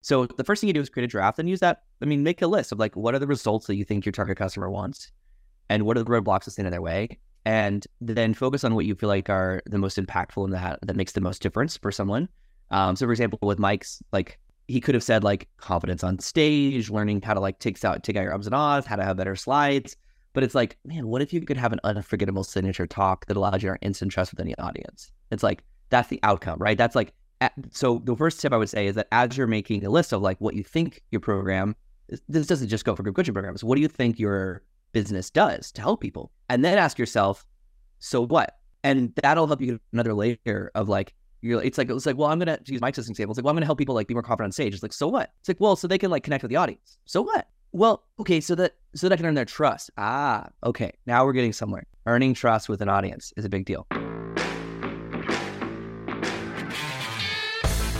So the first thing you do is create a draft and use that. I mean, make a list of like what are the results that you think your target customer wants, and what are the roadblocks that stand in their way, and then focus on what you feel like are the most impactful in that that makes the most difference for someone. Um, so, for example, with Mike's, like he could have said like confidence on stage, learning how to like take out take out your ums and ahs, how to have better slides. But it's like, man, what if you could have an unforgettable signature talk that allows you to instant trust with any audience? It's like that's the outcome, right? That's like so. The first tip I would say is that as you're making a list of like what you think your program, this doesn't just go for group coaching programs. What do you think your business does to help people? And then ask yourself, so what? And that'll help you get another layer of like, you're it's like it's like well I'm gonna use Mike's example. It's like well I'm gonna help people like be more confident on stage. It's like so what? It's like well so they can like connect with the audience. So what? Well okay so that so that I can earn their trust. Ah okay now we're getting somewhere. Earning trust with an audience is a big deal.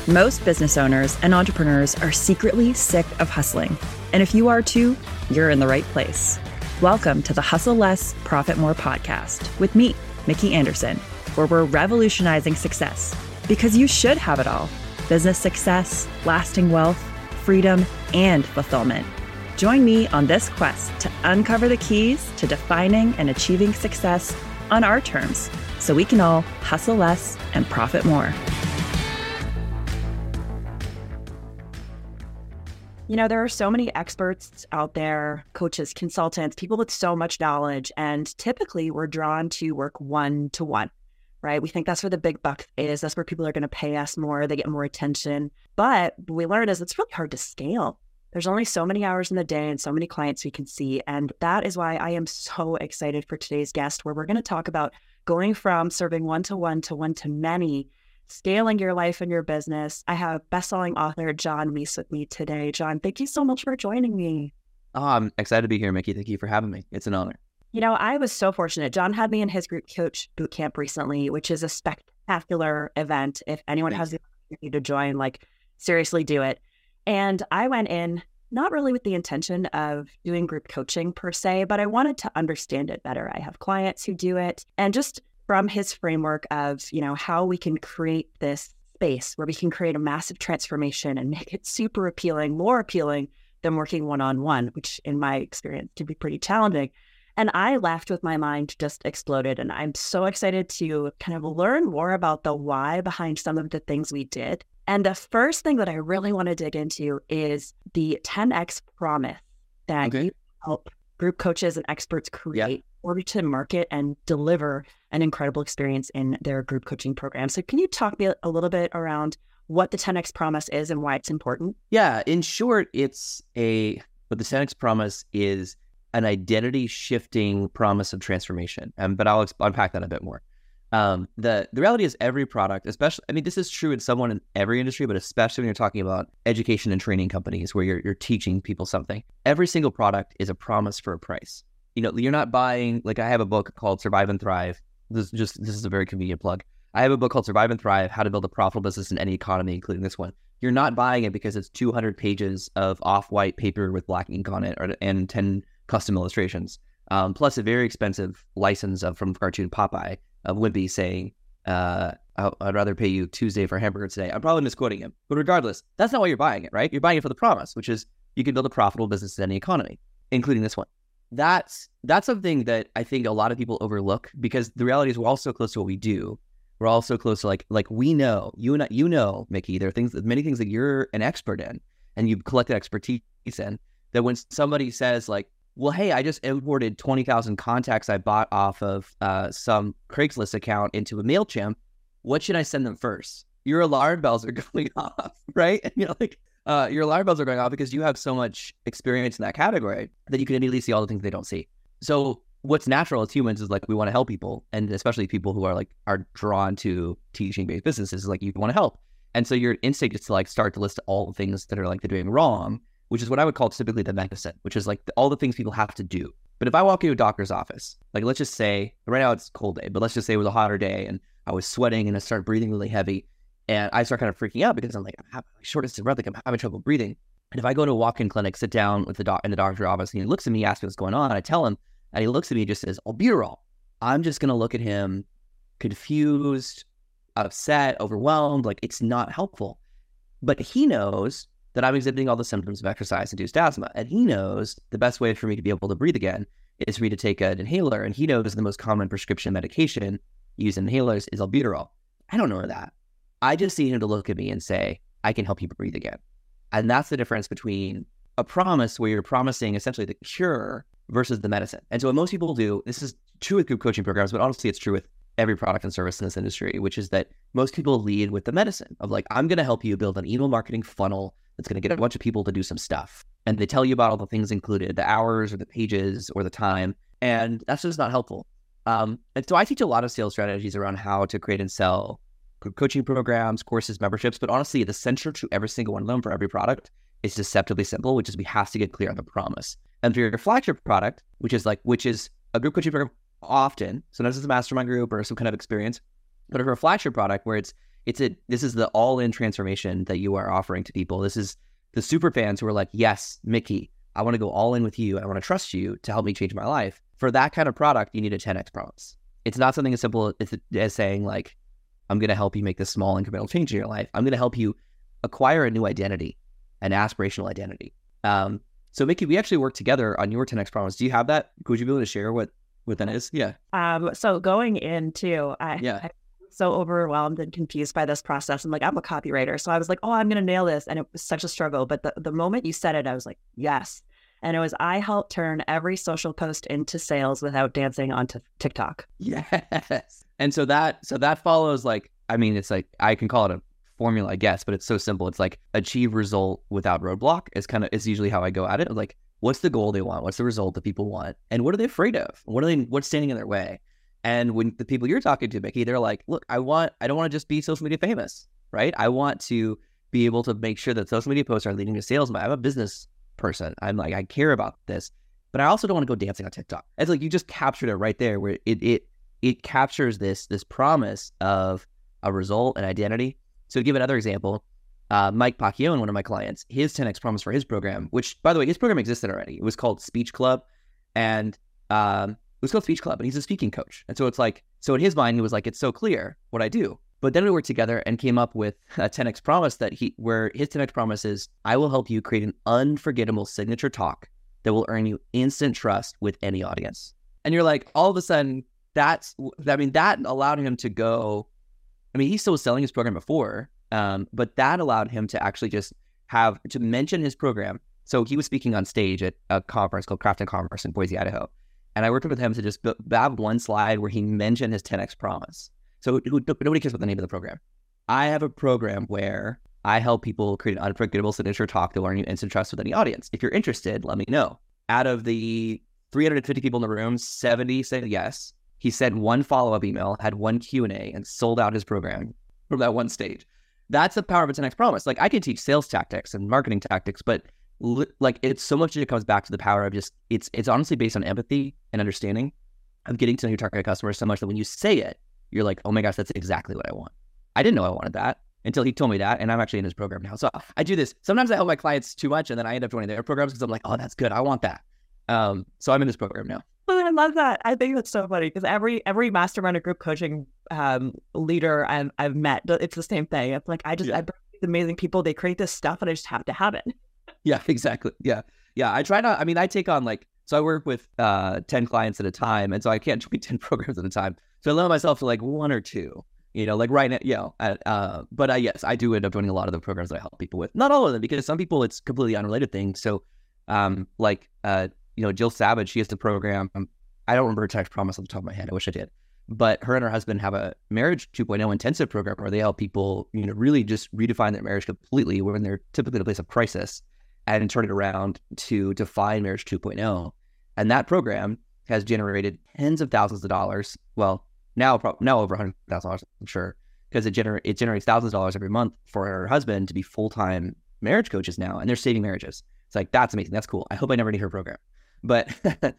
Most business owners and entrepreneurs are secretly sick of hustling. And if you are too, you're in the right place. Welcome to the Hustle Less, Profit More podcast with me, Mickey Anderson, where we're revolutionizing success because you should have it all business success, lasting wealth, freedom, and fulfillment. Join me on this quest to uncover the keys to defining and achieving success on our terms so we can all hustle less and profit more. You know, there are so many experts out there, coaches, consultants, people with so much knowledge, and typically we're drawn to work one to one right? We think that's where the big buck is. That's where people are going to pay us more. They get more attention. But we learn is it's really hard to scale. There's only so many hours in the day and so many clients we can see. And that is why I am so excited for today's guest, where we're going to talk about going from serving one to one to one to many, scaling your life and your business. I have bestselling author John Meese with me today. John, thank you so much for joining me. Oh, I'm excited to be here, Mickey. Thank you for having me. It's an honor. You know, I was so fortunate. John had me in his group coach boot camp recently, which is a spectacular event. If anyone has the opportunity to join, like seriously do it. And I went in not really with the intention of doing group coaching per se, but I wanted to understand it better. I have clients who do it and just from his framework of, you know, how we can create this space where we can create a massive transformation and make it super appealing, more appealing than working one on one, which in my experience can be pretty challenging. And I left with my mind just exploded. And I'm so excited to kind of learn more about the why behind some of the things we did. And the first thing that I really want to dig into is the 10x promise that okay. you help group coaches and experts create order to market and deliver an incredible experience in their group coaching program. So, can you talk me a little bit around what the 10x promise is and why it's important? Yeah, in short, it's a but the 10x promise is an identity shifting promise of transformation. Um, but I'll unpack that a bit more. Um, the the reality is every product, especially I mean, this is true in someone in every industry, but especially when you're talking about education and training companies where you're you're teaching people something. Every single product is a promise for a price. You know, you're not buying like I have a book called Survive and Thrive. This is just this is a very convenient plug. I have a book called Survive and Thrive: How to Build a Profitable Business in Any Economy, including this one. You're not buying it because it's 200 pages of off-white paper with black ink on it, or, and 10 custom illustrations, um, plus a very expensive license of, from cartoon Popeye of Wimpy saying, uh, I'd rather pay you Tuesday for hamburger today. I'm probably misquoting him, but regardless, that's not why you're buying it, right? You're buying it for the promise, which is you can build a profitable business in any economy, including this one. That's that's something that I think a lot of people overlook because the reality is we're all so close to what we do. We're all so close to like like we know you and I, you know Mickey. There are things many things that you're an expert in and you've collected expertise in. That when somebody says like well, hey, I just imported 20,000 contacts I bought off of uh, some Craigslist account into a MailChimp. What should I send them first? Your alarm bells are going off, right? And you're like, uh, your alarm bells are going off because you have so much experience in that category that you can immediately see all the things they don't see. So what's natural as humans is like we want to help people, and especially people who are like are drawn to teaching based businesses. Like you want to help, and so your instinct is to like start to list all the things that are like they're doing wrong, which is what I would call typically the medicine, which is like the, all the things people have to do. But if I walk into a doctor's office, like let's just say right now it's cold day, but let's just say it was a hotter day and I was sweating and I start breathing really heavy and I start kind of freaking out because I'm like, I'm having shortness of breath, like I'm having trouble breathing. And if I go to a walk-in clinic, sit down with the doc in the doctor's office, and he looks at me, asks me what's going on, I tell him, and he looks at me and just says, albuterol. I'm just gonna look at him confused, upset, overwhelmed, like it's not helpful. But he knows that I'm exhibiting all the symptoms of exercise induced asthma. And he knows the best way for me to be able to breathe again is for me to take an inhaler. And he knows the most common prescription medication used in inhalers is albuterol. I don't know that. I just need him to look at me and say, I can help you breathe again. And that's the difference between a promise where you're promising essentially the cure versus the medicine. And so what most people do, this is true with group coaching programs, but honestly, it's true with every product and service in this industry, which is that most people lead with the medicine of like, I'm going to help you build an email marketing funnel that's going to get a bunch of people to do some stuff. And they tell you about all the things included, the hours or the pages or the time. And that's just not helpful. Um, and so I teach a lot of sales strategies around how to create and sell group coaching programs, courses, memberships. But honestly, the center to every single one of them for every product is deceptively simple, which is we have to get clear on the promise. And for your flagship product, which is like, which is a group coaching program often, sometimes it's a mastermind group or some kind of experience, but for a flagship product where it's it's a this is the all-in transformation that you are offering to people. This is the super fans who are like, yes, Mickey, I want to go all in with you. I want to trust you to help me change my life. For that kind of product, you need a 10x promise. It's not something as simple as, as saying like, I'm going to help you make this small incremental change in your life. I'm going to help you acquire a new identity, an aspirational identity. Um, so, Mickey, we actually worked together on your 10x promise. Do you have that? Would you be able to share what what that is? Yeah. Um. So going into, I, yeah. I so overwhelmed and confused by this process. I'm like, I'm a copywriter. So I was like, oh, I'm going to nail this. And it was such a struggle. But the, the moment you said it, I was like, yes. And it was, I helped turn every social post into sales without dancing onto TikTok. Yes. And so that, so that follows like, I mean, it's like, I can call it a formula, I guess, but it's so simple. It's like achieve result without roadblock is kind of, is usually how I go at it. Like, what's the goal they want? What's the result that people want? And what are they afraid of? What are they, what's standing in their way? And when the people you're talking to, Mickey, they're like, look, I want, I don't want to just be social media famous, right? I want to be able to make sure that social media posts are leading to sales. I'm a business person. I'm like, I care about this, but I also don't want to go dancing on TikTok. It's like you just captured it right there, where it it it captures this this promise of a result and identity. So to give another example, uh, Mike Pacheco, one of my clients, his 10x promise for his program, which by the way, his program existed already. It was called Speech Club, and um, it was called Speech Club, and he's a speaking coach. And so it's like, so in his mind, he was like, it's so clear what I do. But then we worked together and came up with a 10x promise that he, where his 10x promise is, I will help you create an unforgettable signature talk that will earn you instant trust with any audience. And you're like, all of a sudden, that's, I mean, that allowed him to go. I mean, he still was selling his program before, um, but that allowed him to actually just have to mention his program. So he was speaking on stage at a conference called Craft and Commerce in Boise, Idaho. And I worked with him to just have one slide where he mentioned his 10x promise. So nobody cares about the name of the program. I have a program where I help people create an unforgettable signature talk to learn you instant trust with any audience. If you're interested, let me know. Out of the 350 people in the room, 70 said yes. He sent one follow-up email, had one Q&A, and sold out his program from that one stage. That's the power of a 10x promise. Like I can teach sales tactics and marketing tactics, but like it's so much it comes back to the power of just it's it's honestly based on empathy and understanding of getting to know your target customer so much that when you say it, you're like, oh my gosh, that's exactly what I want. I didn't know I wanted that until he told me that, and I'm actually in his program now. So I do this. Sometimes I help my clients too much, and then I end up joining their programs because I'm like, oh, that's good. I want that. Um, so I'm in this program now. I love that. I think that's so funny because every every mastermind or group coaching um, leader I've, I've met, it's the same thing. It's like I just yeah. I bring these amazing people. They create this stuff, and I just have to have it. Yeah, exactly. Yeah. Yeah. I try not, I mean, I take on like, so I work with uh, 10 clients at a time. And so I can't join 10 programs at a time. So I limit myself to like one or two, you know, like right now, you know, uh, but uh, yes, I do end up joining a lot of the programs that I help people with. Not all of them, because some people it's completely unrelated things. So, um, like, uh, you know, Jill Savage, she has the program. I don't remember her 10x promise off the top of my head. I wish I did. But her and her husband have a marriage 2.0 intensive program where they help people, you know, really just redefine their marriage completely when they're typically in a place of crisis and turn it around to define Marriage 2.0. And that program has generated tens of thousands of dollars. Well, now now over hundred thousand dollars, I'm sure, because it gener- it generates thousands of dollars every month for her husband to be full time marriage coaches now, and they're saving marriages. It's like that's amazing. That's cool. I hope I never need her program, but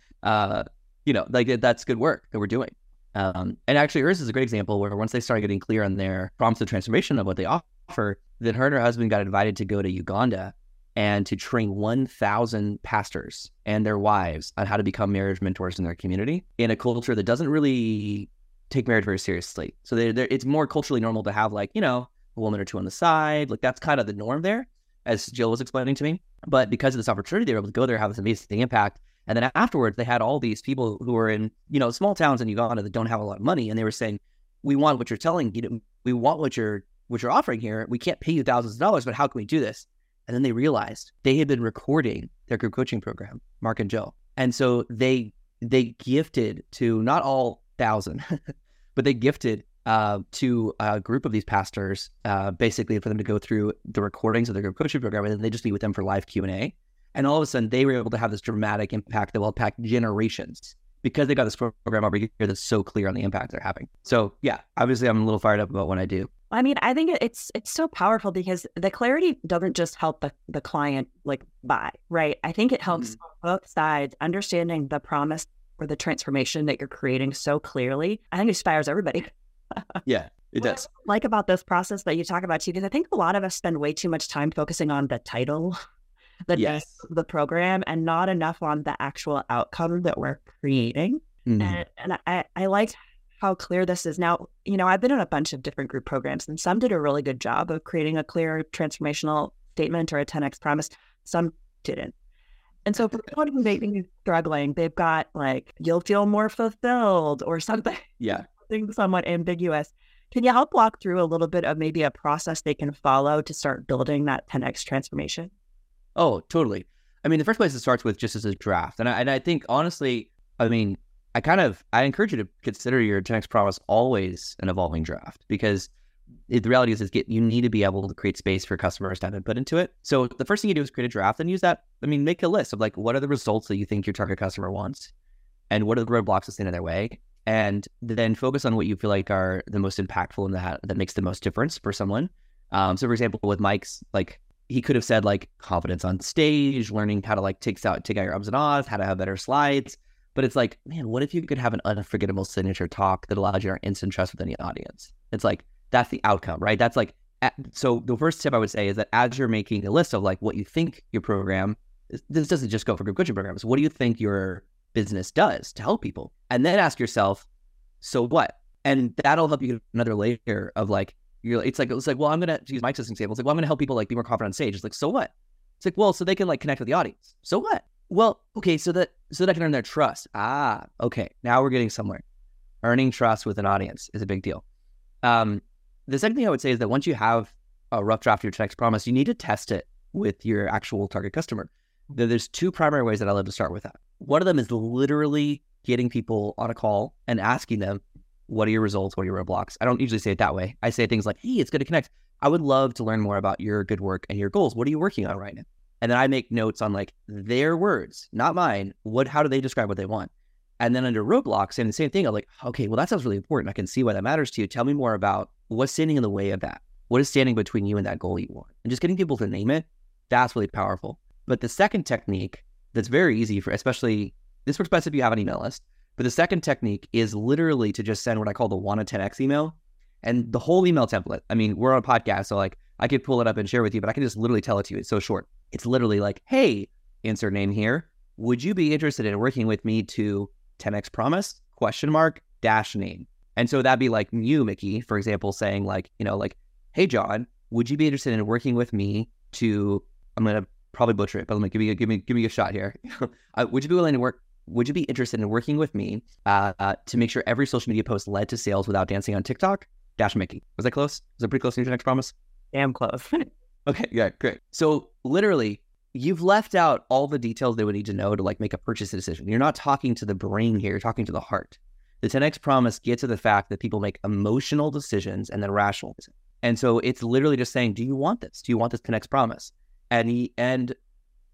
uh, you know, like that's good work that we're doing. Um, and actually, hers is a great example where once they started getting clear on their prompts of transformation of what they offer, then her and her husband got invited to go to Uganda and to train 1,000 pastors and their wives on how to become marriage mentors in their community in a culture that doesn't really take marriage very seriously. So they're, they're, it's more culturally normal to have like, you know, a woman or two on the side. Like that's kind of the norm there. as Jill was explaining to me. But because of this opportunity, they were able to go there, have this amazing impact. And then afterwards, they had all these people who were in, you know, small towns in Uganda that don't have a lot of money, and they were saying, "We want what you're telling you. Know, we want what you're what you're offering here. We can't pay you thousands of dollars, but how can we do this?" And then they realized they had been recording their group coaching program, Mark and Joe, and so they they gifted to not all thousand, but they gifted uh, to a group of these pastors, uh, basically for them to go through the recordings of their group coaching program, and then they just meet with them for live Q and A. And all of a sudden, they were able to have this dramatic impact that will impact generations because they got this program over here that's so clear on the impact they're having. So yeah, obviously, I'm a little fired up about what I do. I mean, I think it's it's so powerful because the clarity doesn't just help the, the client like buy, right? I think it helps mm-hmm. both sides understanding the promise or the transformation that you're creating so clearly. I think it inspires everybody. yeah, it what does. I like about this process that you talk about too, because I think a lot of us spend way too much time focusing on the title, the yes. the program, and not enough on the actual outcome that we're creating. Mm-hmm. And, and I, I like how clear this is now. You know, I've been in a bunch of different group programs, and some did a really good job of creating a clear transformational statement or a 10x promise. Some didn't. And so for someone who may be struggling, they've got like, you'll feel more fulfilled or something. Yeah something somewhat ambiguous. Can you help walk through a little bit of maybe a process they can follow to start building that 10x transformation? Oh, totally. I mean, the first place it starts with just as a draft, and I, and I think honestly, I mean, I kind of I encourage you to consider your 10x promise always an evolving draft because the reality is, is get you need to be able to create space for customers to have input into it. So the first thing you do is create a draft and use that. I mean, make a list of like what are the results that you think your target customer wants, and what are the roadblocks that stand in their way, and then focus on what you feel like are the most impactful and that that makes the most difference for someone. Um, so, for example, with Mike's, like he could have said like confidence on stage, learning how to like take out take out your ums and ahs, how to have better slides. But it's like, man, what if you could have an unforgettable signature talk that allows you to instant trust with any audience? It's like that's the outcome, right? That's like so. The first tip I would say is that as you're making a list of like what you think your program, this doesn't just go for group coaching programs. What do you think your business does to help people. And then ask yourself, so what? And that'll help you get another layer of like, you're it's like, it's like, well, I'm going to use Mike's example. It's like, well, I'm to help people like be more confident on stage. It's like, so what? It's like, well, so they can like connect with the audience. So what? Well, okay, so that so that I can earn their trust. Ah, okay. Now we're getting somewhere. Earning trust with an audience is a big deal. Um, the second thing I would say is that once you have a rough draft of your 10x promise, you need to test it with your actual target customer. There's two primary ways that I love to start with that. One of them is literally getting people on a call and asking them, what are your results? What are your roadblocks? I don't usually say it that way. I say things like, hey, it's good to connect. I would love to learn more about your good work and your goals. What are you working on right now? And then I make notes on like their words, not mine. What, how do they describe what they want? And then under roadblocks, and the same thing, I'm like, okay, well, that sounds really important. I can see why that matters to you. Tell me more about what's standing in the way of that. What is standing between you and that goal you want? And just getting people to name it, that's really powerful. But the second technique that's very easy for, especially this works best if you have an email list. But the second technique is literally to just send what I call the to 10x email and the whole email template. I mean, we're on a podcast, so like I could pull it up and share with you, but I can just literally tell it to you. It's so short. It's literally like, hey, insert name here. Would you be interested in working with me to 10x promise? Question mark dash name. And so that'd be like you, Mickey, for example, saying like, you know, like, hey John, would you be interested in working with me to I'm gonna probably butcher it, but let me give me a, give me give me a shot here. uh, would you be willing to work? Would you be interested in working with me uh, uh, to make sure every social media post led to sales without dancing on TikTok? Dash Mickey. Was that close? Was that pretty close to your 10x promise? Damn close. okay, yeah, great. So literally, you've left out all the details they would need to know to like make a purchase decision. You're not talking to the brain here. You're talking to the heart. The 10x promise gets to the fact that people make emotional decisions and then rational. And so it's literally just saying, do you want this? Do you want this 10x promise? And he and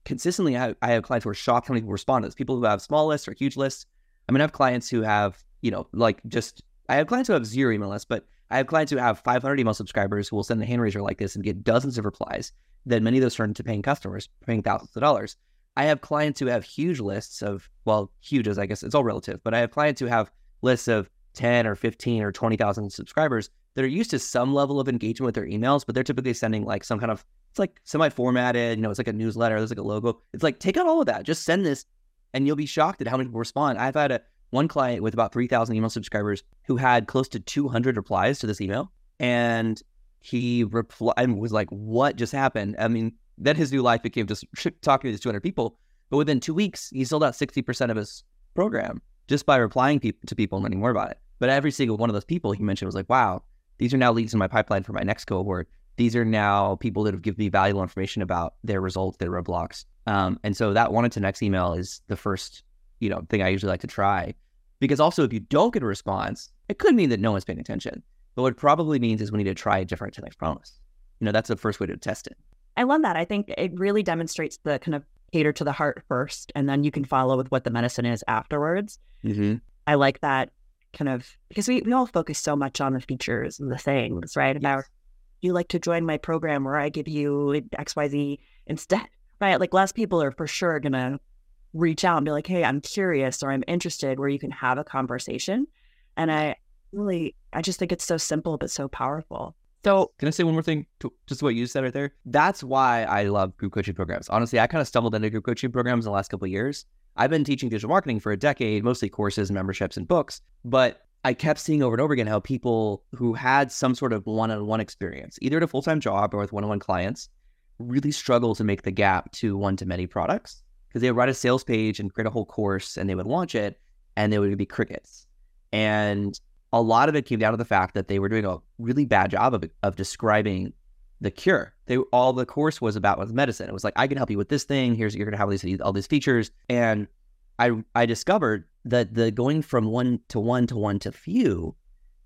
consistently, I, I have clients who are shocked how many people respond to this. People who have small lists or huge lists. I mean, I have clients who have, you know, like just I have clients who have zero email lists, but I have clients who have 500 email subscribers who will send a hand raiser like this and get dozens of replies. Then many of those turn into paying customers, paying thousands of dollars. I have clients who have huge lists of, well, huge as I guess it's all relative, but I have clients who have lists of 10 or 15 or 20,000 subscribers that are used to some level of engagement with their emails, but they're typically sending like some kind of it's like semi-formatted, you know, it's like a newsletter, there's like a logo. It's like take out all of that, just send this, and you'll be shocked at how many people respond. I've had a one client with about 3,000 email subscribers who had close to 200 replies to this email, and he replied and was like, "What just happened?" I mean, then his new life became just talking to these 200 people. But within two weeks, he sold out 60% of his program just by replying pe- to people and learning more about it. But every single one of those people he mentioned was like, wow, these are now leads in my pipeline for my next cohort. These are now people that have given me valuable information about their results, their roadblocks. Um, and so that one to next email is the first, you know, thing I usually like to try. Because also if you don't get a response, it could mean that no one's paying attention. But what it probably means is we need to try a different 10x promise. You know, that's the first way to test it. I love that. I think it really demonstrates the kind of cater to the heart first, and then you can follow with what the medicine is afterwards. Mm-hmm. I like that kind of because we, we all focus so much on the features and the things, right? About Yes. You like to join my program where I give you XYZ instead, right? Like less people are for sure gonna reach out and be like, hey, I'm curious or I'm interested where you can have a conversation. And I really I just think it's so simple but so powerful. So Can I say one more thing to just what you said right there? That's why I love group coaching programs. Honestly, I kind of stumbled into group coaching programs in the last couple of years. I've been teaching digital marketing for a decade, mostly courses, memberships, and books. But I kept seeing over and over again how people who had some sort of one-on-one experience, either at a full-time job or with one-on-one clients, really struggle to make the gap to one-to-many products because they would write a sales page and create a whole course and they would launch it and they would be crickets. And a lot of it came down to the fact that they were doing a really bad job of, of describing the cure. They all the course was about was medicine. It was like I can help you with this thing. Here's you're gonna have all these all these features. And I I discovered that the going from one to one to one to few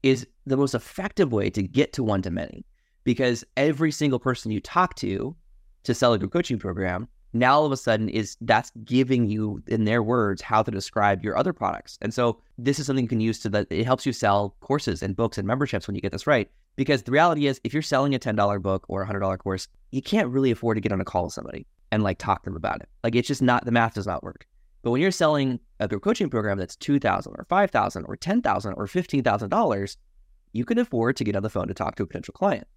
is the most effective way to get to one to many. Because every single person you talk to to sell a group coaching program now all of a sudden is that's giving you in their words how to describe your other products. And so this is something you can use to that it helps you sell courses and books and memberships when you get this right. Because the reality is if you're selling a $10 book or a $100 course you can't really afford to get on a call with somebody and like talk to them about it. Like it's just not the math does not work but when you're selling a group coaching program that's 2000 or 5000 or 10000 or $15000 you can afford to get on the phone to talk to a potential client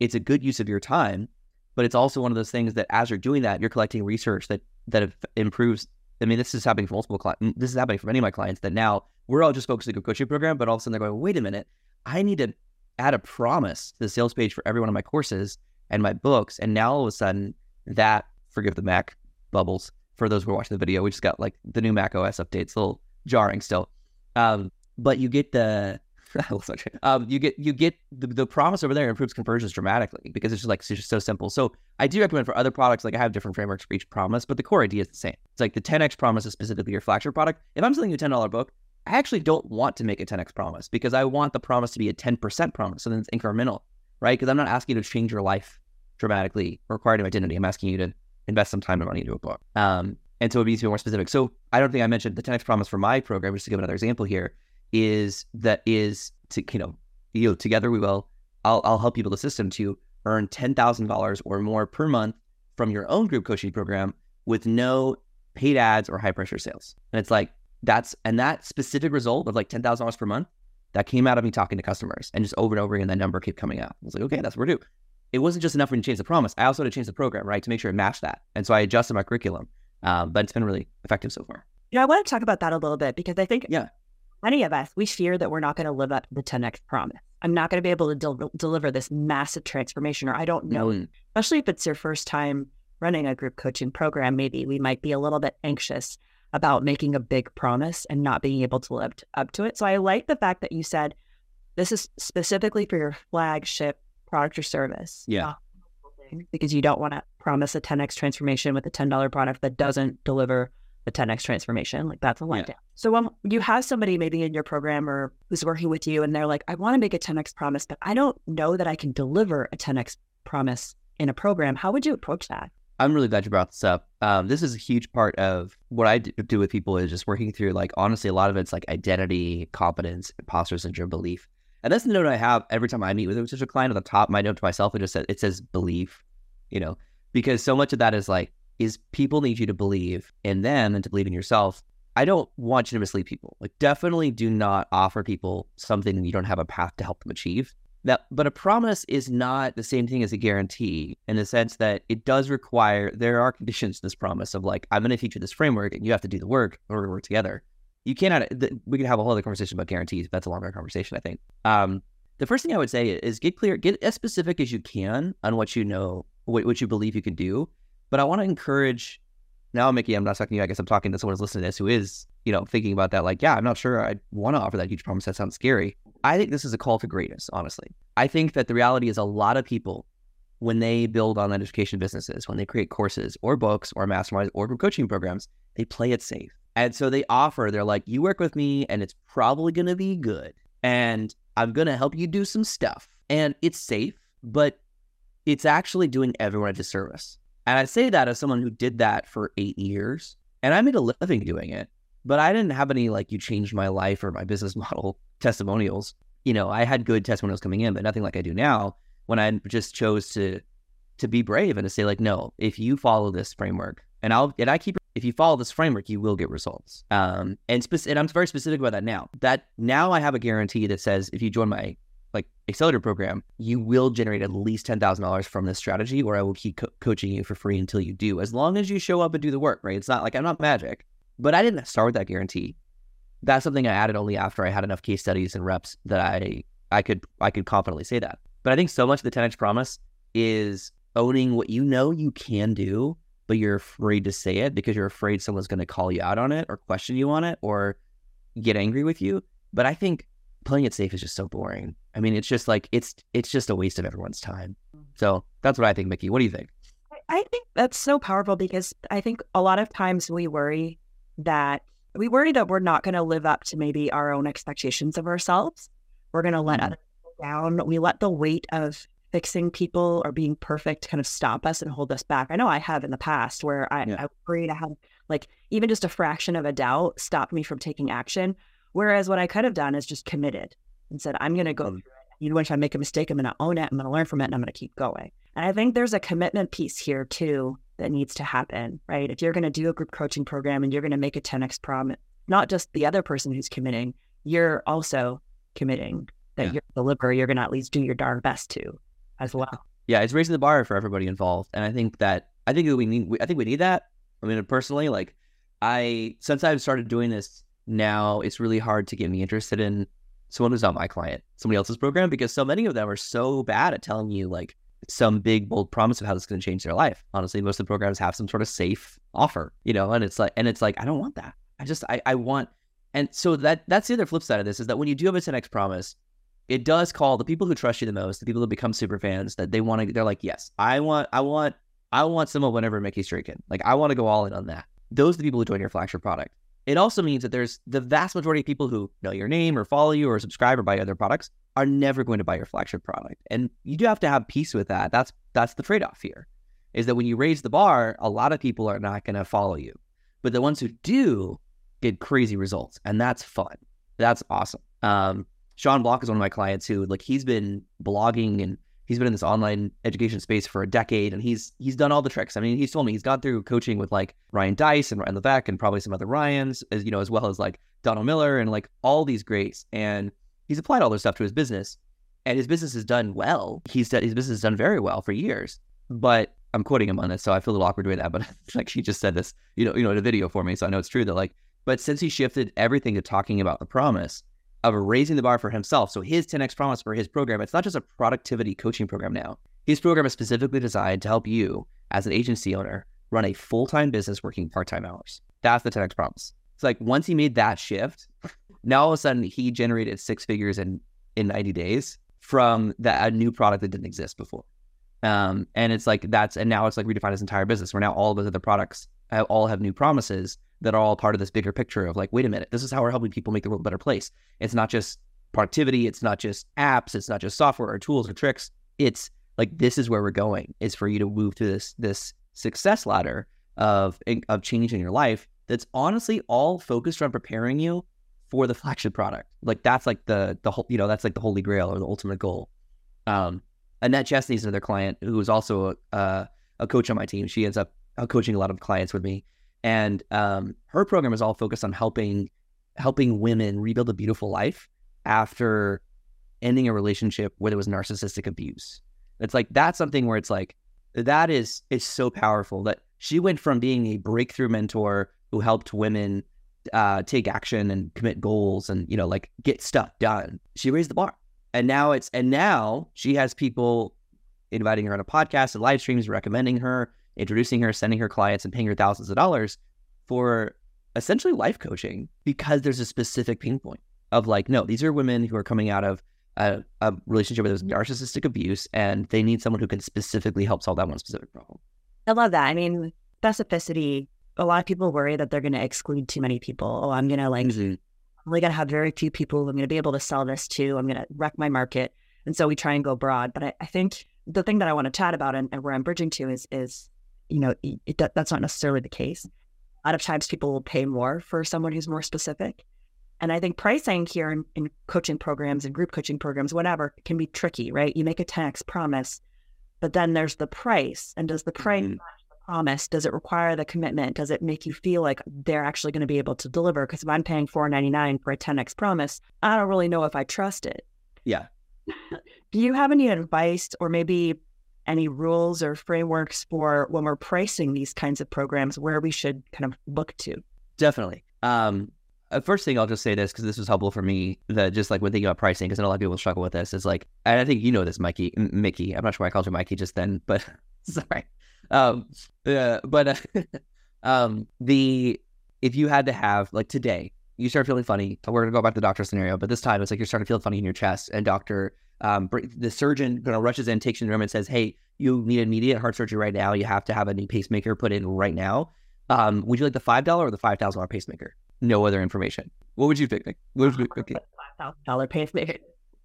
it's a good use of your time but it's also one of those things that as you're doing that, you're collecting research that that improves. I mean, this is happening for multiple clients. This is happening for many of my clients that now we're all just focused on the group coaching program, but all of a sudden they're going, wait a minute, I need to add a promise to the sales page for every one of my courses and my books. And now all of a sudden that, forgive the Mac bubbles for those who are watching the video, we just got like the new Mac OS updates, a little jarring still. Um, but you get the um, you get you get the, the promise over there improves conversions dramatically because it's just like it's just so simple. So I do recommend for other products, like I have different frameworks for each promise, but the core idea is the same. It's like the 10x promise is specifically your flagship product. If I'm selling you a $10 book, I actually don't want to make a 10x promise because I want the promise to be a 10% promise. So then it's incremental, right? Because I'm not asking you to change your life dramatically or acquire new identity. I'm asking you to invest some time and money into a book. Um, and so it needs to be more specific. So I don't think I mentioned the 10x promise for my program, just to give another example here, is that is to, you know, you know, together we will, I'll, I'll help you build a system to earn $10,000 or more per month from your own group coaching program with no paid ads or high pressure sales. And it's like, that's, and that specific result of like $10,000 per month, that came out of me talking to customers and just over and over again, that number kept coming up. I was like, okay, that's what we're doing. It wasn't just enough for me to change the promise. I also had to change the program, right, to make sure it matched that. And so I adjusted my curriculum, um, but it's been really effective so far. Yeah, I want to talk about that a little bit because I think Yeah. many of us we fear that we're not going to live up to the 10x promise. I'm not going to be able to del- deliver this massive transformation, or I don't know. Mm. Especially if it's your first time running a group coaching program, maybe we might be a little bit anxious about making a big promise and not being able to live up to it. So I like the fact that you said this is specifically for your flagship product or service. Yeah. Because you don't want to promise a 10x transformation with a $10 product that doesn't deliver the 10x transformation. Like that's a Yeah. letdown. So when you have somebody maybe in your program or who's working with you and they're like, I want to make a 10x promise, but I don't know that I can deliver a 10x promise in a program. How would you approach that? I'm really glad you brought this up. Um, this is a huge part of what I do with people is just working through, like, honestly, a lot of it's like identity, competence, imposter syndrome, belief. And that's the note I have every time I meet with a potential client. At the top, my note to myself, it just says, it says belief, you know, because so much of that is like, is people need you to believe in them and to believe in yourself. I don't want you to mislead people. Like, definitely do not offer people something you don't have a path to help them achieve. That, but a promise is not the same thing as a guarantee in the sense that it does require there are conditions to this promise of like I'm going to teach you this framework and you have to do the work in order to work together. You cannot. th- We can have a whole other conversation about guarantees. But that's a longer conversation, I think. Um, the first thing I would say is get clear, get as specific as you can on what you know what, what you believe you can do. But I want to encourage now, Mickey, I'm not talking to you. I guess I'm talking to someone who's listening to this who is, you know, thinking about that. Like, yeah, I'm not sure I want to offer that huge promise. That sounds scary. I think this is a call to greatness, honestly. I think that the reality is a lot of people, when they build online education businesses, when they create courses or books or masterminds or group coaching programs, they play it safe. And so they offer, they're like, you work with me and it's probably going to be good. And I'm going to help you do some stuff. And it's safe, but it's actually doing everyone a disservice. And I say that as someone who did that for eight years and I made a living doing it, but I didn't have any like you changed my life or my business model testimonials. You know, I had good testimonials coming in, but nothing like I do now when I just chose to to be brave and to say like, no, if you follow this framework and I'll and I keep if you follow this framework, you will get results. Um, and spe- and I'm very specific about that now. That now I have a guarantee that says if you join my like accelerator program, you will generate at least ten thousand dollars from this strategy, or I will keep co- coaching you for free until you do, as long as you show up and do the work. Right? It's not like I'm not magic, but I didn't start with that guarantee. That's something I added only after I had enough case studies and reps that I I could I could confidently say that. But I think so much of the 10x promise is owning what you know you can do, but you're afraid to say it because you're afraid someone's going to call you out on it or question you on it or get angry with you. But I think playing it safe is just so boring. I mean, it's just like it's it's just a waste of everyone's time. So that's what I think, Mickey. What do you think? I think that's so powerful because I think a lot of times we worry that we worry that we're not going to live up to maybe our own expectations of ourselves. We're going to let mm-hmm. others down. We let the weight of fixing people or being perfect kind of stop us and hold us back. I know I have in the past where I, yeah. I worried I had like even just a fraction of a doubt stopped me from taking action. Whereas what I could have done is just committed and said, I'm going to go. Um, you know, when I make a mistake, I'm going to own it. I'm going to learn from it and I'm going to keep going. And I think there's a commitment piece here too that needs to happen, right? If you're going to do a group coaching program and you're going to make a 10x promise, not just the other person who's committing, you're also committing that yeah. you're deliver. You're going to at least do your darn best to as well. Yeah, it's raising the bar for everybody involved, and I think that I think we need. I think we need that. I mean, personally, like I since I've started doing this now, it's really hard to get me interested in someone who's not my client, somebody else's program, because so many of them are so bad at telling you like some big bold promise of how this is going to change their life. Honestly, most of the programs have some sort of safe offer, you know, and it's like, and it's like, I don't want that. I just, I, I want, and so that that's the other flip side of this is that when you do have a 10x promise, it does call the people who trust you the most, the people who become super fans, that they want to. They're like, yes, I want, I want, I want some of whenever Mickey's drinking. Like, I want to go all in on that. Those are the people who join your flagship product. It also means that there's the vast majority of people who know your name or follow you or subscribe or buy other products are never going to buy your flagship product, and you do have to have peace with that. That's that's the trade off here, is that when you raise the bar, a lot of people are not going to follow you, but the ones who do get crazy results, and that's fun. That's awesome. Um, Shawn Blanc is one of my clients who like he's been blogging and he's been in this online education space for a decade and he's he's done all the tricks. I mean, he's told me he's gone through coaching with like Ryan Deiss and Ryan Levesque and probably some other Ryans, as you know, as well as like Donald Miller and like all these greats. And he's applied all this stuff to his business. And his business has done well. He's done his business has done very well for years. But I'm quoting him on this, so I feel a little awkward doing that. But like he just said this, you know, you know, in a video for me, so I know it's true that like. But since he shifted everything to talking about the promise, of raising the bar for himself. So his 10x promise for his program, it's not just a productivity coaching program now. His program is specifically designed to help you as an agency owner run a full-time business working part-time hours. That's the 10x promise. It's like once he made that shift, now all of a sudden he generated six figures in in 90 days from that a new product that didn't exist before. Um, and it's like that's and now it's like redefined his entire business where now all of his other products have, all have new promises that are all part of this bigger picture of like, wait a minute, this is how we're helping people make the world a better place. It's not just productivity, it's not just apps, it's not just software or tools or tricks. It's like this is where we're going. Is for you to move to this this success ladder of of changing your life. That's honestly all focused on preparing you for the flagship product. Like that's like the the whole you know that's like the holy grail or the ultimate goal. Um, Annette Chesney is another client who is also a, a coach on my team. She ends up uh, coaching a lot of clients with me, and um, her program is all focused on helping helping women rebuild a beautiful life after ending a relationship where there was narcissistic abuse. It's like that's something where it's like that is is so powerful that she went from being a breakthrough mentor who helped women uh, take action and commit goals and you know like get stuff done. She raised the bar, and now it's and now she has people inviting her on a podcast and live streams, recommending her, introducing her, sending her clients, and paying her thousands of dollars for essentially life coaching because there's a specific pain point of like, no, these are women who are coming out of a, a relationship with narcissistic abuse and they need someone who can specifically help solve that one specific problem. I love that. I mean, specificity, a lot of people worry that they're going to exclude too many people. Oh, I'm going to like, mm-hmm. I'm only going to have very few people I'm going to be able to sell this to. I'm going to wreck my market. And so we try and go broad. But I, I think the thing that I want to chat about and, and where I'm bridging to is, is you know, it, that's not necessarily the case. A lot of times people will pay more for someone who's more specific. And I think pricing here in, in coaching programs and group coaching programs, whatever, can be tricky, right? You make a 10x promise, but then there's the price. And does the price mm-hmm. the promise? Does it require the commitment? Does it make you feel like they're actually going to be able to deliver? Because if I'm paying $4.99 for a 10x promise, I don't really know if I trust it. Yeah. Do you have any advice or maybe any rules or frameworks for when we're pricing these kinds of programs where we should kind of look to? Definitely. Um, uh, first thing I'll just say this because this was helpful for me. That just like when thinking about pricing, because a lot of people struggle with this. Is like, and I think you know this, Mikey, M- Mickey. I'm not sure why I called you Mikey just then, but sorry. Um, uh, but uh, um, the if you had to have like today, you start feeling funny. We're gonna go back to the doctor scenario, but this time it's like you're starting to feel funny in your chest, and doctor, um, the surgeon, kind of rushes in, takes you in the room, and says, "Hey, you need immediate heart surgery right now. You have to have a new pacemaker put in right now. Um, would you like the five dollar or the five thousand dollar pacemaker?" no other information. What would you pick? What would you pick? Five thousand dollar pacemaker.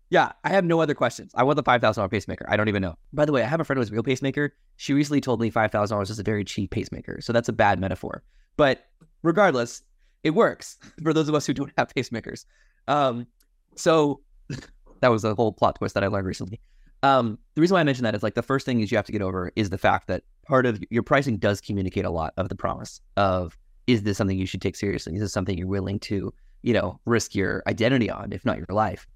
Yeah, I have no other questions. I want the five thousand dollar pacemaker. I don't even know. By the way, I have a friend who has a real pacemaker. She recently told me five thousand dollars is a very cheap pacemaker, so that's a bad metaphor. But regardless, it works for those of us who don't have pacemakers. Um, so that was a whole plot twist that I learned recently. Um, the reason why I mentioned that is like the first thing is you have to get over is the fact that part of your pricing does communicate a lot of the promise of is this something you should take seriously? Is this something you're willing to, you know, risk your identity on, if not your life?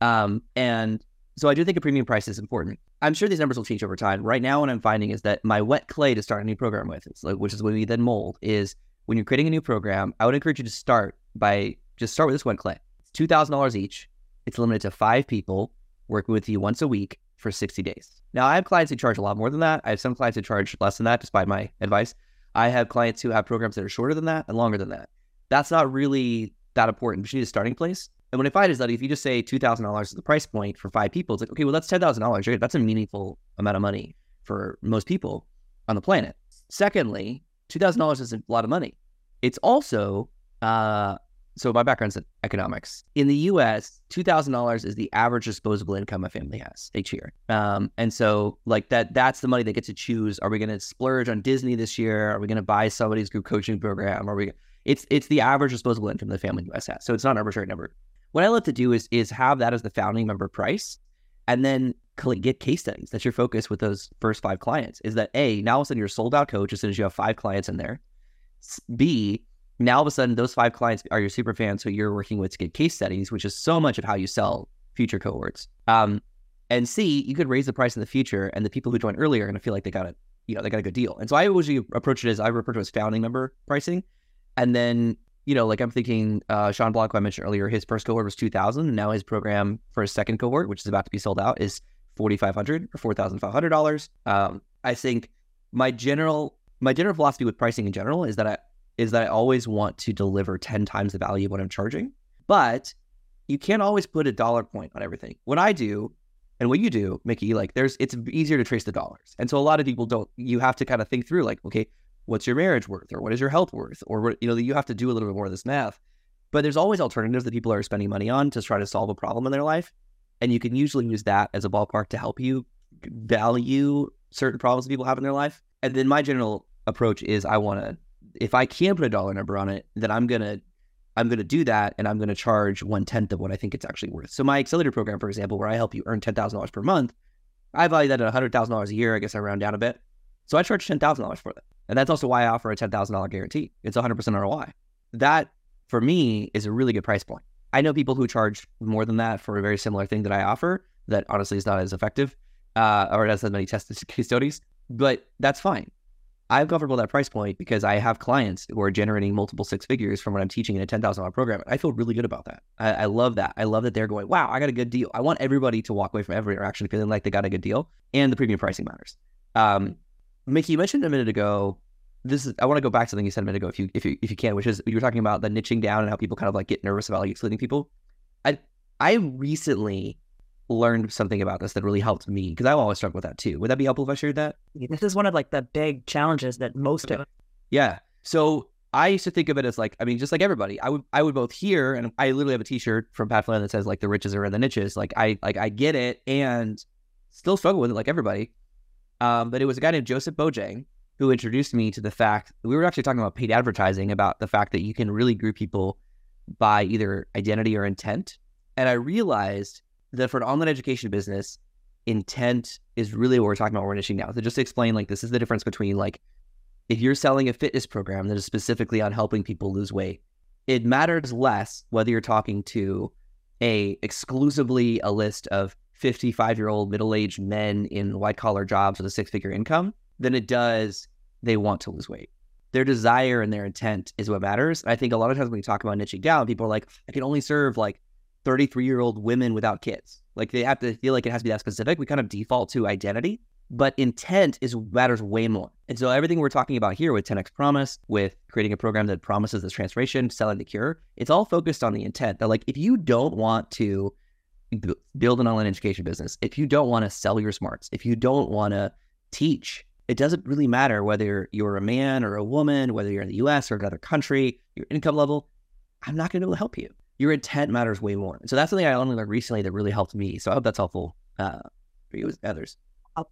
Um, and so I do think a premium price is important. I'm sure these numbers will change over time. Right now, what I'm finding is that my wet clay to start a new program with, like, which is what we then mold, is when you're creating a new program, I would encourage you to start by just start with this wet clay. It's two thousand dollars each. It's limited to five people working with you once a week for 60 days. Now, I have clients who charge a lot more than that. I have some clients who charge less than that, despite my advice. I have clients who have programs that are shorter than that and longer than that. That's not really that important, but you need a starting place. And what I find is that if you just say two thousand dollars is the price point for five people, it's like okay, well that's ten thousand dollars. That's a meaningful amount of money for most people on the planet. Secondly, two thousand dollars isn't a lot of money. It's also uh, so my background's in economics. In the U.S., two thousand dollars is the average disposable income a family has each year. Um, and so like that—that's the money they get to choose. Are we going to splurge on Disney this year? Are we going to buy somebody's group coaching program? Are we? It's it's the average disposable income the family in the U.S. has. So it's not an arbitrary number. What I love to do is is have that as the founding member price, and then get case studies. That's your focus with those first five clients. Is that a now all of a sudden you're sold out coach as soon as you have five clients in there. B now all of a sudden those five clients are your super fans who you're working with to get case studies, which is so much of how you sell future cohorts. Um, and C, you could raise the price in the future, and the people who joined earlier are going to feel like they got a, you know, they got a good deal. And so I usually approach it as I refer to as founding member pricing, and then you know, like I'm thinking, uh, Sean Blanco, I mentioned earlier, his first cohort was 2,000, and now his program for his second cohort, which is about to be sold out, is 4,500 or 4,500 dollars. Um, I think my general my general philosophy with pricing in general is that I is that I always want to deliver 10 times the value what I'm charging. But you can't always put a dollar point on everything. What I do and what you do, Mickey, like there's it's easier to trace the dollars. And so a lot of people don't you have to kind of think through like, okay, what's your marriage worth or what is your health worth? Or what you know, you have to do a little bit more of this math. But there's always alternatives that people are spending money on to try to solve a problem in their life. And you can usually use that as a ballpark to help you value certain problems that people have in their life. And then my general approach is I want to if I can put a dollar number on it, then I'm gonna I'm gonna do that, and I'm gonna charge one tenth of what I think it's actually worth. So my accelerator program, for example, where I help you earn ten thousand dollars per month, I value that at hundred thousand dollars a year. I guess I round down a bit, so I charge ten thousand dollars for that, and that's also why I offer a ten thousand dollar guarantee. It's hundred percent ROI. That for me is a really good price point. I know people who charge more than that for a very similar thing that I offer that honestly is not as effective uh, or doesn't have many tested case studies, but that's fine. I'm comfortable at that price point because I have clients who are generating multiple six figures from what I'm teaching in a $10,000 program. I feel really good about that. I, I, love that. I love that they're going, wow, I got a good deal. I want everybody to walk away from every interaction feeling like they got a good deal and the premium pricing matters. Um, Mickey, you mentioned a minute ago, this is, I want to go back to something you said a minute ago, if you, if you, if you can, which is you were talking about the niching down and how people kind of like get nervous about like excluding people. I, I recently learned something about this that really helped me because I've always struggled with that too. Would that be helpful if I shared that? This is one of like the big challenges that most of yeah. So I used to think of it as like, I mean, just like everybody, I would I would both hear and I literally have a T-shirt from Pat Flynn that says like the riches are in the niches. Like I like I get it and still struggle with it like everybody. Um, but it was a guy named Joseph Bojang who introduced me to the fact we were actually talking about paid advertising about the fact that you can really group people by either identity or intent. And I realized that for an online education business, intent is really what we're talking about. We're niching now. So just to explain, like this is the difference between like if you're selling a fitness program that is specifically on helping people lose weight, it matters less whether you're talking to a exclusively a list of 55 year old middle aged men in white collar jobs with a six figure income than it does they want to lose weight. Their desire and their intent is what matters. I think a lot of times when we talk about niching down, people are like, I can only serve like 33 year old women without kids. Like they have to feel like it has to be that specific. We kind of default to identity, but intent is matters way more. And so everything we're talking about here with 10x Promise, with creating a program that promises this transformation, selling the cure, it's all focused on the intent. That like if you don't want to build an online education business, if you don't want to sell your smarts, if you don't want to teach, it doesn't really matter whether you're a man or a woman, whether you're in the US or another country, your income level. I'm not going to be able to help you your intent matters way more. And so that's something I only learned recently that really helped me. So I hope that's helpful uh, for you as others.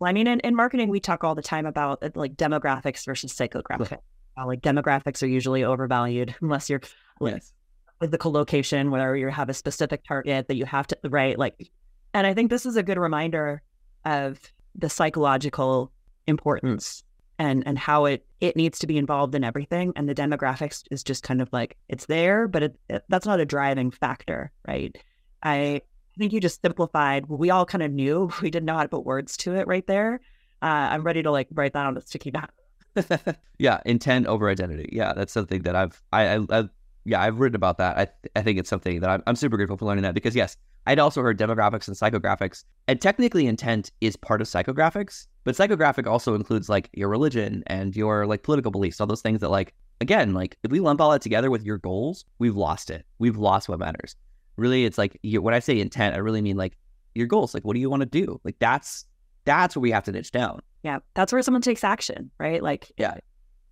I mean, in, in marketing, we talk all the time about uh, like demographics versus psychographics. Uh, like demographics are usually overvalued unless you're like, yes. with the collocation where you have a specific target that you have to right. Like, and I think this is a good reminder of the psychological importance and and how it it needs to be involved in everything. And the demographics is just kind of like it's there but it, it, that's not a driving factor right? I think you just simplified we all kind of knew we didn't know how to put words to it right there. Uh, i'm ready to like write that on a sticky note. Yeah intent over identity. Yeah that's something that i've i, I, I yeah i've written about that. I, I think it's something that I'm, I'm super grateful for learning that because yes I'd also heard demographics and psychographics. And technically, intent is part of psychographics, but psychographic also includes like your religion and your like political beliefs, all those things that, like, again, like if we lump all that together with your goals, we've lost it. We've lost what matters. Really, it's like you, when I say intent, I really mean like your goals. Like, what do you want to do? Like, that's that's where we have to niche down. Yeah, that's where someone takes action, right? Like, yeah,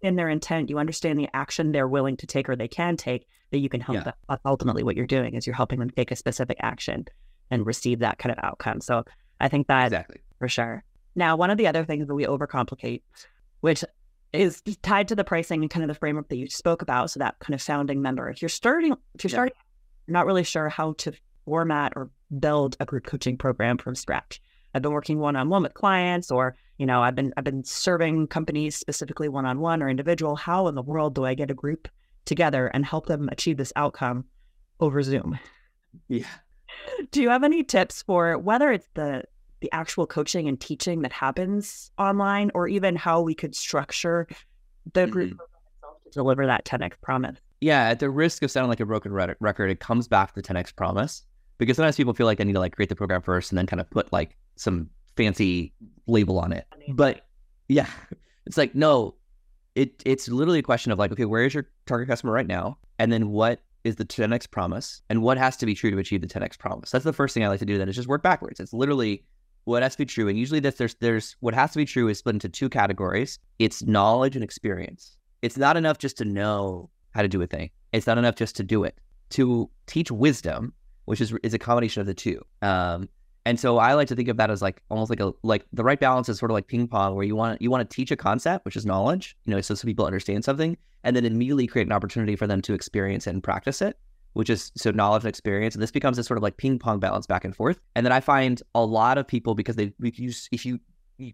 in their intent, you understand the action they're willing to take or they can take that you can help yeah. them. That's ultimately what you're doing is you're helping them take a specific action and receive that kind of outcome. So I think that exactly for sure. Now, one of the other things that we overcomplicate, which is tied to the pricing and kind of the framework that you spoke about. So that kind of founding member, if you're starting, if you're yeah. starting, you're not really sure how to format or build a group coaching program from scratch. I've been working one on one with clients, or you know, I've been I've been serving companies specifically one on one or individual. How in the world do I get a group together and help them achieve this outcome over Zoom? Yeah. Do you have any tips for whether it's the the actual coaching and teaching that happens online, or even how we could structure the group mm-hmm. to deliver that 10x promise? Yeah, at the risk of sounding like a broken record, it comes back to the 10x promise because sometimes people feel like they need to like create the program first and then kind of put like some fancy label on it. But yeah, it's like no, it it's literally a question of like, okay, where is your target customer right now, and then what is the 10x promise, and what has to be true to achieve the 10x promise. That's the first thing I like to do. Then is just work backwards. It's literally what has to be true, and usually this there's there's what has to be true is split into two categories. It's knowledge and experience. It's not enough just to know how to do a thing. It's not enough just to do it. To teach wisdom, which is is a combination of the two. Um, and so I like to think of that as like almost like a like the right balance is sort of like ping pong, where you want you want to teach a concept, which is knowledge, you know, so so people understand something, and then immediately create an opportunity for them to experience it and practice it, which is so knowledge and experience. And this becomes a sort of like ping pong balance back and forth. And then I find a lot of people because they you if you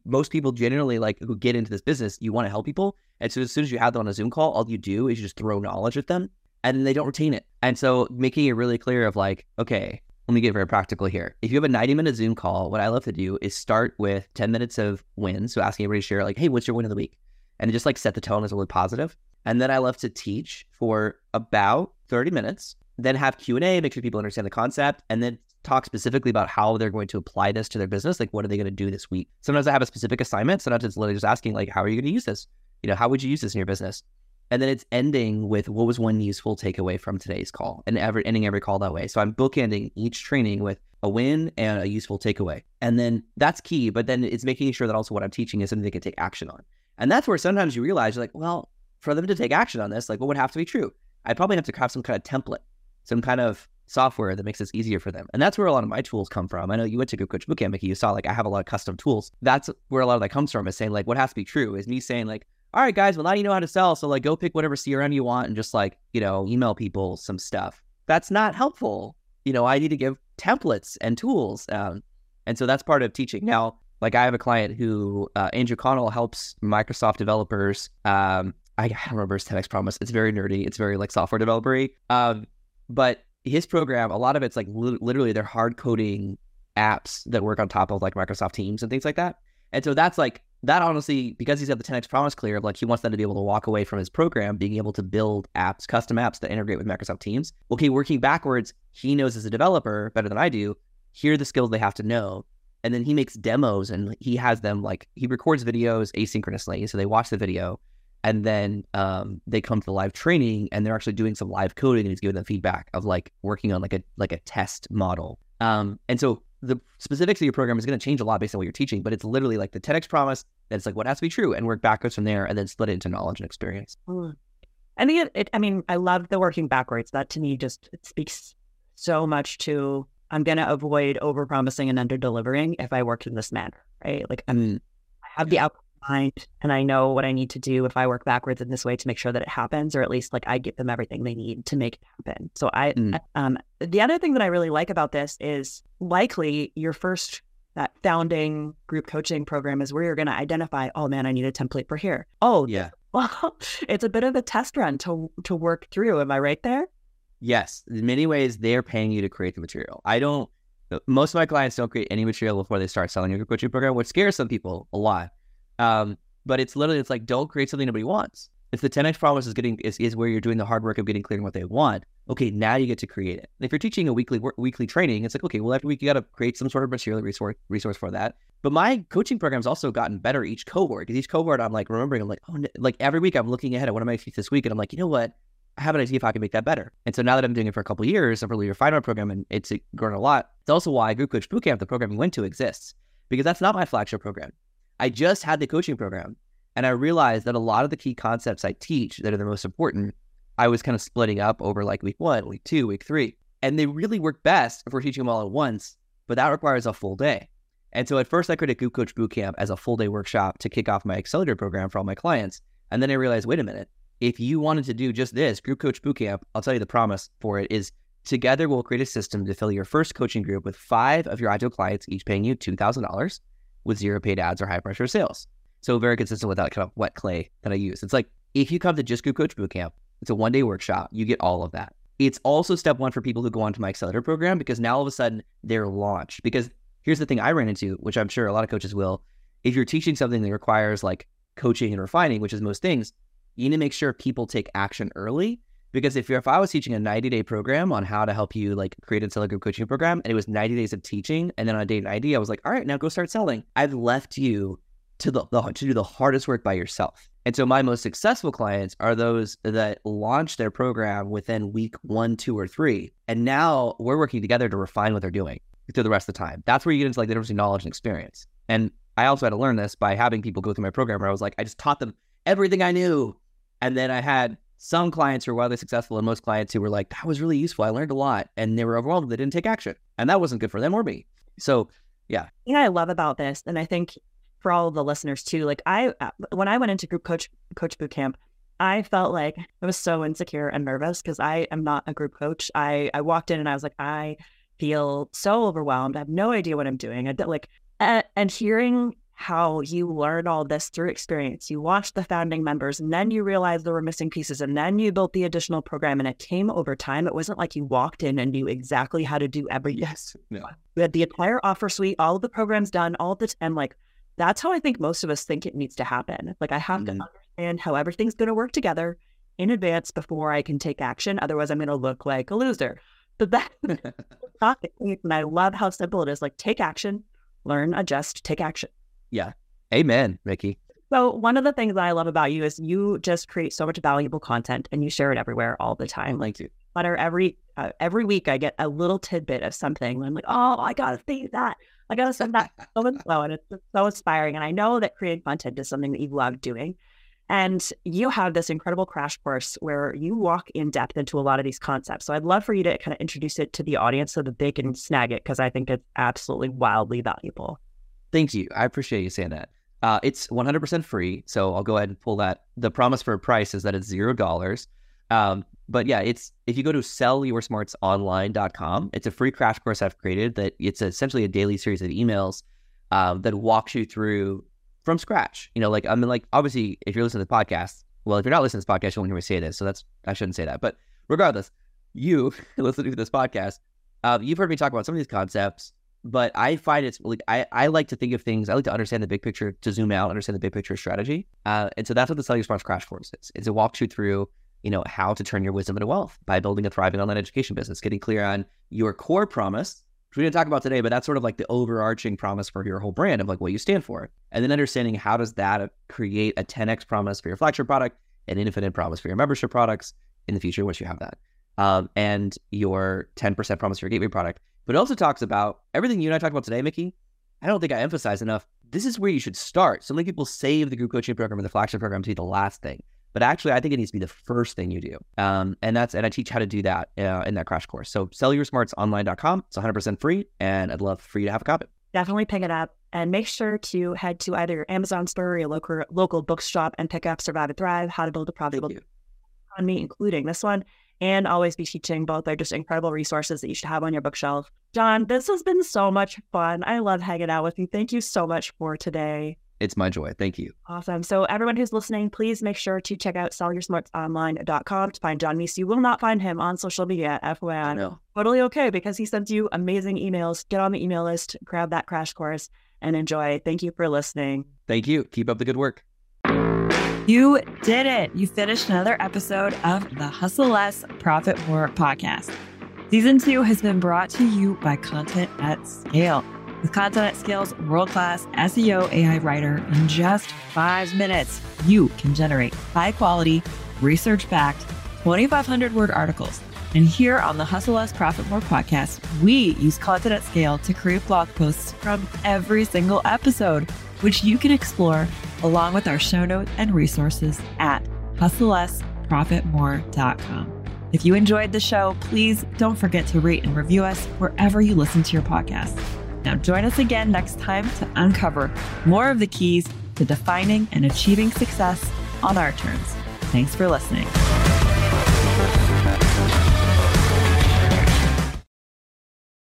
most people generally like who get into this business, you want to help people. And so as soon as you have them on a Zoom call, all you do is you just throw knowledge at them and they don't retain it. And so making it really clear of like, okay, let me get very practical here. If you have a 90 minute Zoom call, what I love to do is start with 10 minutes of wins. So asking everybody to share, like, hey, what's your win of the week? and just like set the tone as really positive. And then I love to teach for about 30 minutes, then have Q&A, make sure people understand the concept, and then talk specifically about how they're going to apply this to their business. Like, what are they going to do this week? Sometimes I have a specific assignment. Sometimes it's literally just asking, like, how are you going to use this? You know, how would you use this in your business? And then it's ending with what was one useful takeaway from today's call and every ending every call that way. So I'm bookending each training with a win and a useful takeaway. And then that's key. But then it's making sure that also what I'm teaching is something they can take action on. And that's where sometimes you realize like, well, for them to take action on this, like what would have to be true? I'd probably have to craft some kind of template, some kind of software that makes this easier for them. And that's where a lot of my tools come from. I know you went to Group Coach Bootcamp, Mickey. You saw like I have a lot of custom tools. That's where a lot of that comes from is saying like what has to be true is me saying like, all right, guys, well now you know how to sell. So like go pick whatever CRM you want and just like, you know, email people some stuff. That's not helpful. You know, I need to give templates and tools. Um, and so that's part of teaching. Now, like I have a client who uh, Andrew Connell helps Microsoft developers. Um, I don't remember his 10x promise. It's very nerdy. It's very like software developery. Um, but his program, a lot of it's like li- literally they're hard coding apps that work on top of like Microsoft Teams and things like that. And so that's like that honestly, because he's got the 10x promise clear of like he wants them to be able to walk away from his program being able to build apps, custom apps that integrate with Microsoft Teams. Okay, working backwards, he knows as a developer better than I do. Here are the skills they have to know. And then he makes demos and he has them like he records videos asynchronously. So they watch the video and then um, they come to the live training and they're actually doing some live coding and he's giving them feedback of like working on like a like a test model. Um, and so the specifics of your program is going to change a lot based on what you're teaching but it's literally like the 10x promise that's like what has to be true and work backwards from there and then split it into knowledge and experience. I think it, it i mean i love the working backwards. That to me just it speaks so much to i'm going to avoid over promising and under delivering if i work in this manner right? Like i'm mm. I have the outcome mind and I know what I need to do if I work backwards in this way to make sure that it happens, or at least like I give them everything they need to make it happen. So I, mm. um, the other thing that I really like about this is likely your first that founding group coaching program is where you're going to identify, oh man, I need a template for here. Oh yeah. Well, it's a bit of a test run to to work through. Am I right there? Yes. In many ways, they're paying you to create the material. I don't. Most of my clients don't create any material before they start selling your group coaching program, which scares some people a lot um, but it's literally it's like don't create something nobody wants. If the 10x promise is getting is, is where you're doing the hard work of getting clear on what they want, okay, now you get to create it. If you're teaching a weekly weekly training, it's like okay, well every week you got to create some sort of material resource resource for that. But my coaching program's also gotten better each cohort because each cohort I'm like remembering I'm like oh like every week I'm looking ahead at what am I teach this week and I'm like you know what I have an idea if I can make that better. And so now that I'm doing it for a couple years, I've really refined my program and it's grown a lot. It's also why Group Coach Bootcamp, the program you went to, exists because that's not my flagship program. I just had the coaching program and I realized that a lot of the key concepts I teach that are the most important, I was kind of splitting up over like week one, week two, week three. And they really work best if we're teaching them all at once, but that requires a full day. And so at first I created Group Coach Bootcamp as a full day workshop to kick off my accelerator program for all my clients. And then I realized, wait a minute, if you wanted to do just this, Group Coach Bootcamp, I'll tell you the promise for it is together we'll create a system to fill your first coaching group with five of your ideal clients, each paying you $2,000 with zero paid ads or high pressure sales. So very consistent with that kind of wet clay that I use. It's like if you come to Just Group Coach Bootcamp, it's a one day workshop, you get all of that. It's also step one for people who go onto my accelerator program because now all of a sudden they're launched. Because here's the thing I ran into, which I'm sure a lot of coaches will. If you're teaching something that requires like coaching and refining, which is most things, you need to make sure people take action early because if you're, if I was teaching a 90 day program on how to help you like create a seller group coaching program and it was 90 days of teaching, and then on day 90, I was like, all right, now go start selling. I've left you to the, the to do the hardest work by yourself. And so my most successful clients are those that launch their program within week one, two, or three. And now we're working together to refine what they're doing through the rest of the time. That's where you get into like the difference between knowledge and experience. And I also had to learn this by having people go through my program where I was like, I just taught them everything I knew. And then I had some clients were wildly successful and most clients who were like, that was really useful. I learned a lot. And they were overwhelmed. They didn't take action. And that wasn't good for them or me. So, yeah. Yeah, I love about this. And I think for all the listeners too, like I, uh, when I went into group coach, coach boot camp, I felt like I was so insecure and nervous because I am not a group coach. I, I walked in and I was like, I feel so overwhelmed. I have no idea what I'm doing. I like, and hearing how you learn all this through experience. You watch the founding members and then you realize there were missing pieces and then you built the additional program and it came over time. It wasn't like you walked in and knew exactly how to do everything. Yes. No. We had the entire offer suite, all of the programs done, all the and like that's how I think most of us think it needs to happen. Like I have mm-hmm. to understand how everything's going to work together in advance before I can take action. Otherwise, I'm going to look like a loser. But that's not the case. And I love how simple it is like take action, learn, adjust, take action. Yeah. Amen, Mickey. So, one of the things that I love about you is you just create so much valuable content and you share it everywhere all the time. Like, matter every uh, every week, I get a little tidbit of something. I'm like, oh, I gotta see that. I gotta send that so and so, and it's so inspiring. And I know that creating content is something that you love doing. And you have this incredible crash course where you walk in depth into a lot of these concepts. So I'd love for you to kind of introduce it to the audience so that they can snag it because I think it's absolutely wildly valuable. Thank you. I appreciate you saying that. Uh, it's 100% free. So I'll go ahead and pull that. The promise for a price is that it's zero dollars. Um, but yeah, it's if you go to sellyoursmartsonline.com, it's a free crash course I've created that it's essentially a daily series of emails um, that walks you through from scratch. You know, like I mean, like obviously, if you're listening to the podcast, well, if you're not listening to this podcast, you won't hear me say this, so that's I shouldn't say that. But regardless, you listening to this podcast, uh, you've heard me talk about some of these concepts, but I find it's like I, I like to think of things. I like to understand the big picture, to zoom out, understand the big picture strategy, uh, and so that's what the Sell Your Smarts Crash Course is. It's a walks you through you know how to turn your wisdom into wealth by building a thriving online education business, getting clear on your core promise which we didn't talk about today, but that's sort of like the overarching promise for your whole brand of like what you stand for. And then understanding how does that create a 10x promise for your flagship product, an infinite promise for your membership products in the future once you have that, um, and your 10% promise for your gateway product. But it also talks about everything you and I talked about today, Mickey. I don't think I emphasize enough. This is where you should start. So many people save the group coaching program or the flagship program to be the last thing. But actually, I think it needs to be the first thing you do. Um, and that's and I teach how to do that uh, in that crash course. So sellyoursmartsonline.com. It's 100% free, and I'd love for you to have a copy. Definitely pick it up and make sure to head to either your Amazon store or your local local bookshop and pick up Survive and Thrive: How to Build a Profitable Economy, including this one. And always be teaching. Both are just incredible resources that you should have on your bookshelf. John, this has been so much fun. I love hanging out with you. Thank you so much for today. It's my joy. Thank you. Awesome. So, everyone who's listening, please make sure to check out sellyoursmartsonline.com to find John Meese. You will not find him on social media, FYI. No. Totally okay because he sends you amazing emails. Get on the email list, grab that crash course, and enjoy. Thank you for listening. Thank you. Keep up the good work. You did it. You finished another episode of the Hustle Less, Profit More podcast. Season two has been brought to you by Content at Scale. With Content at Scale's world class SEO AI writer, in just five minutes, you can generate high quality, research backed, 2,500 word articles. And here on the Hustle Less Profit More podcast, we use Content at Scale to create blog posts from every single episode, which you can explore along with our show notes and resources at hustlelessprofitmore.com. If you enjoyed the show, please don't forget to rate and review us wherever you listen to your podcast. Now, join us again next time to uncover more of the keys to defining and achieving success on our terms. Thanks for listening.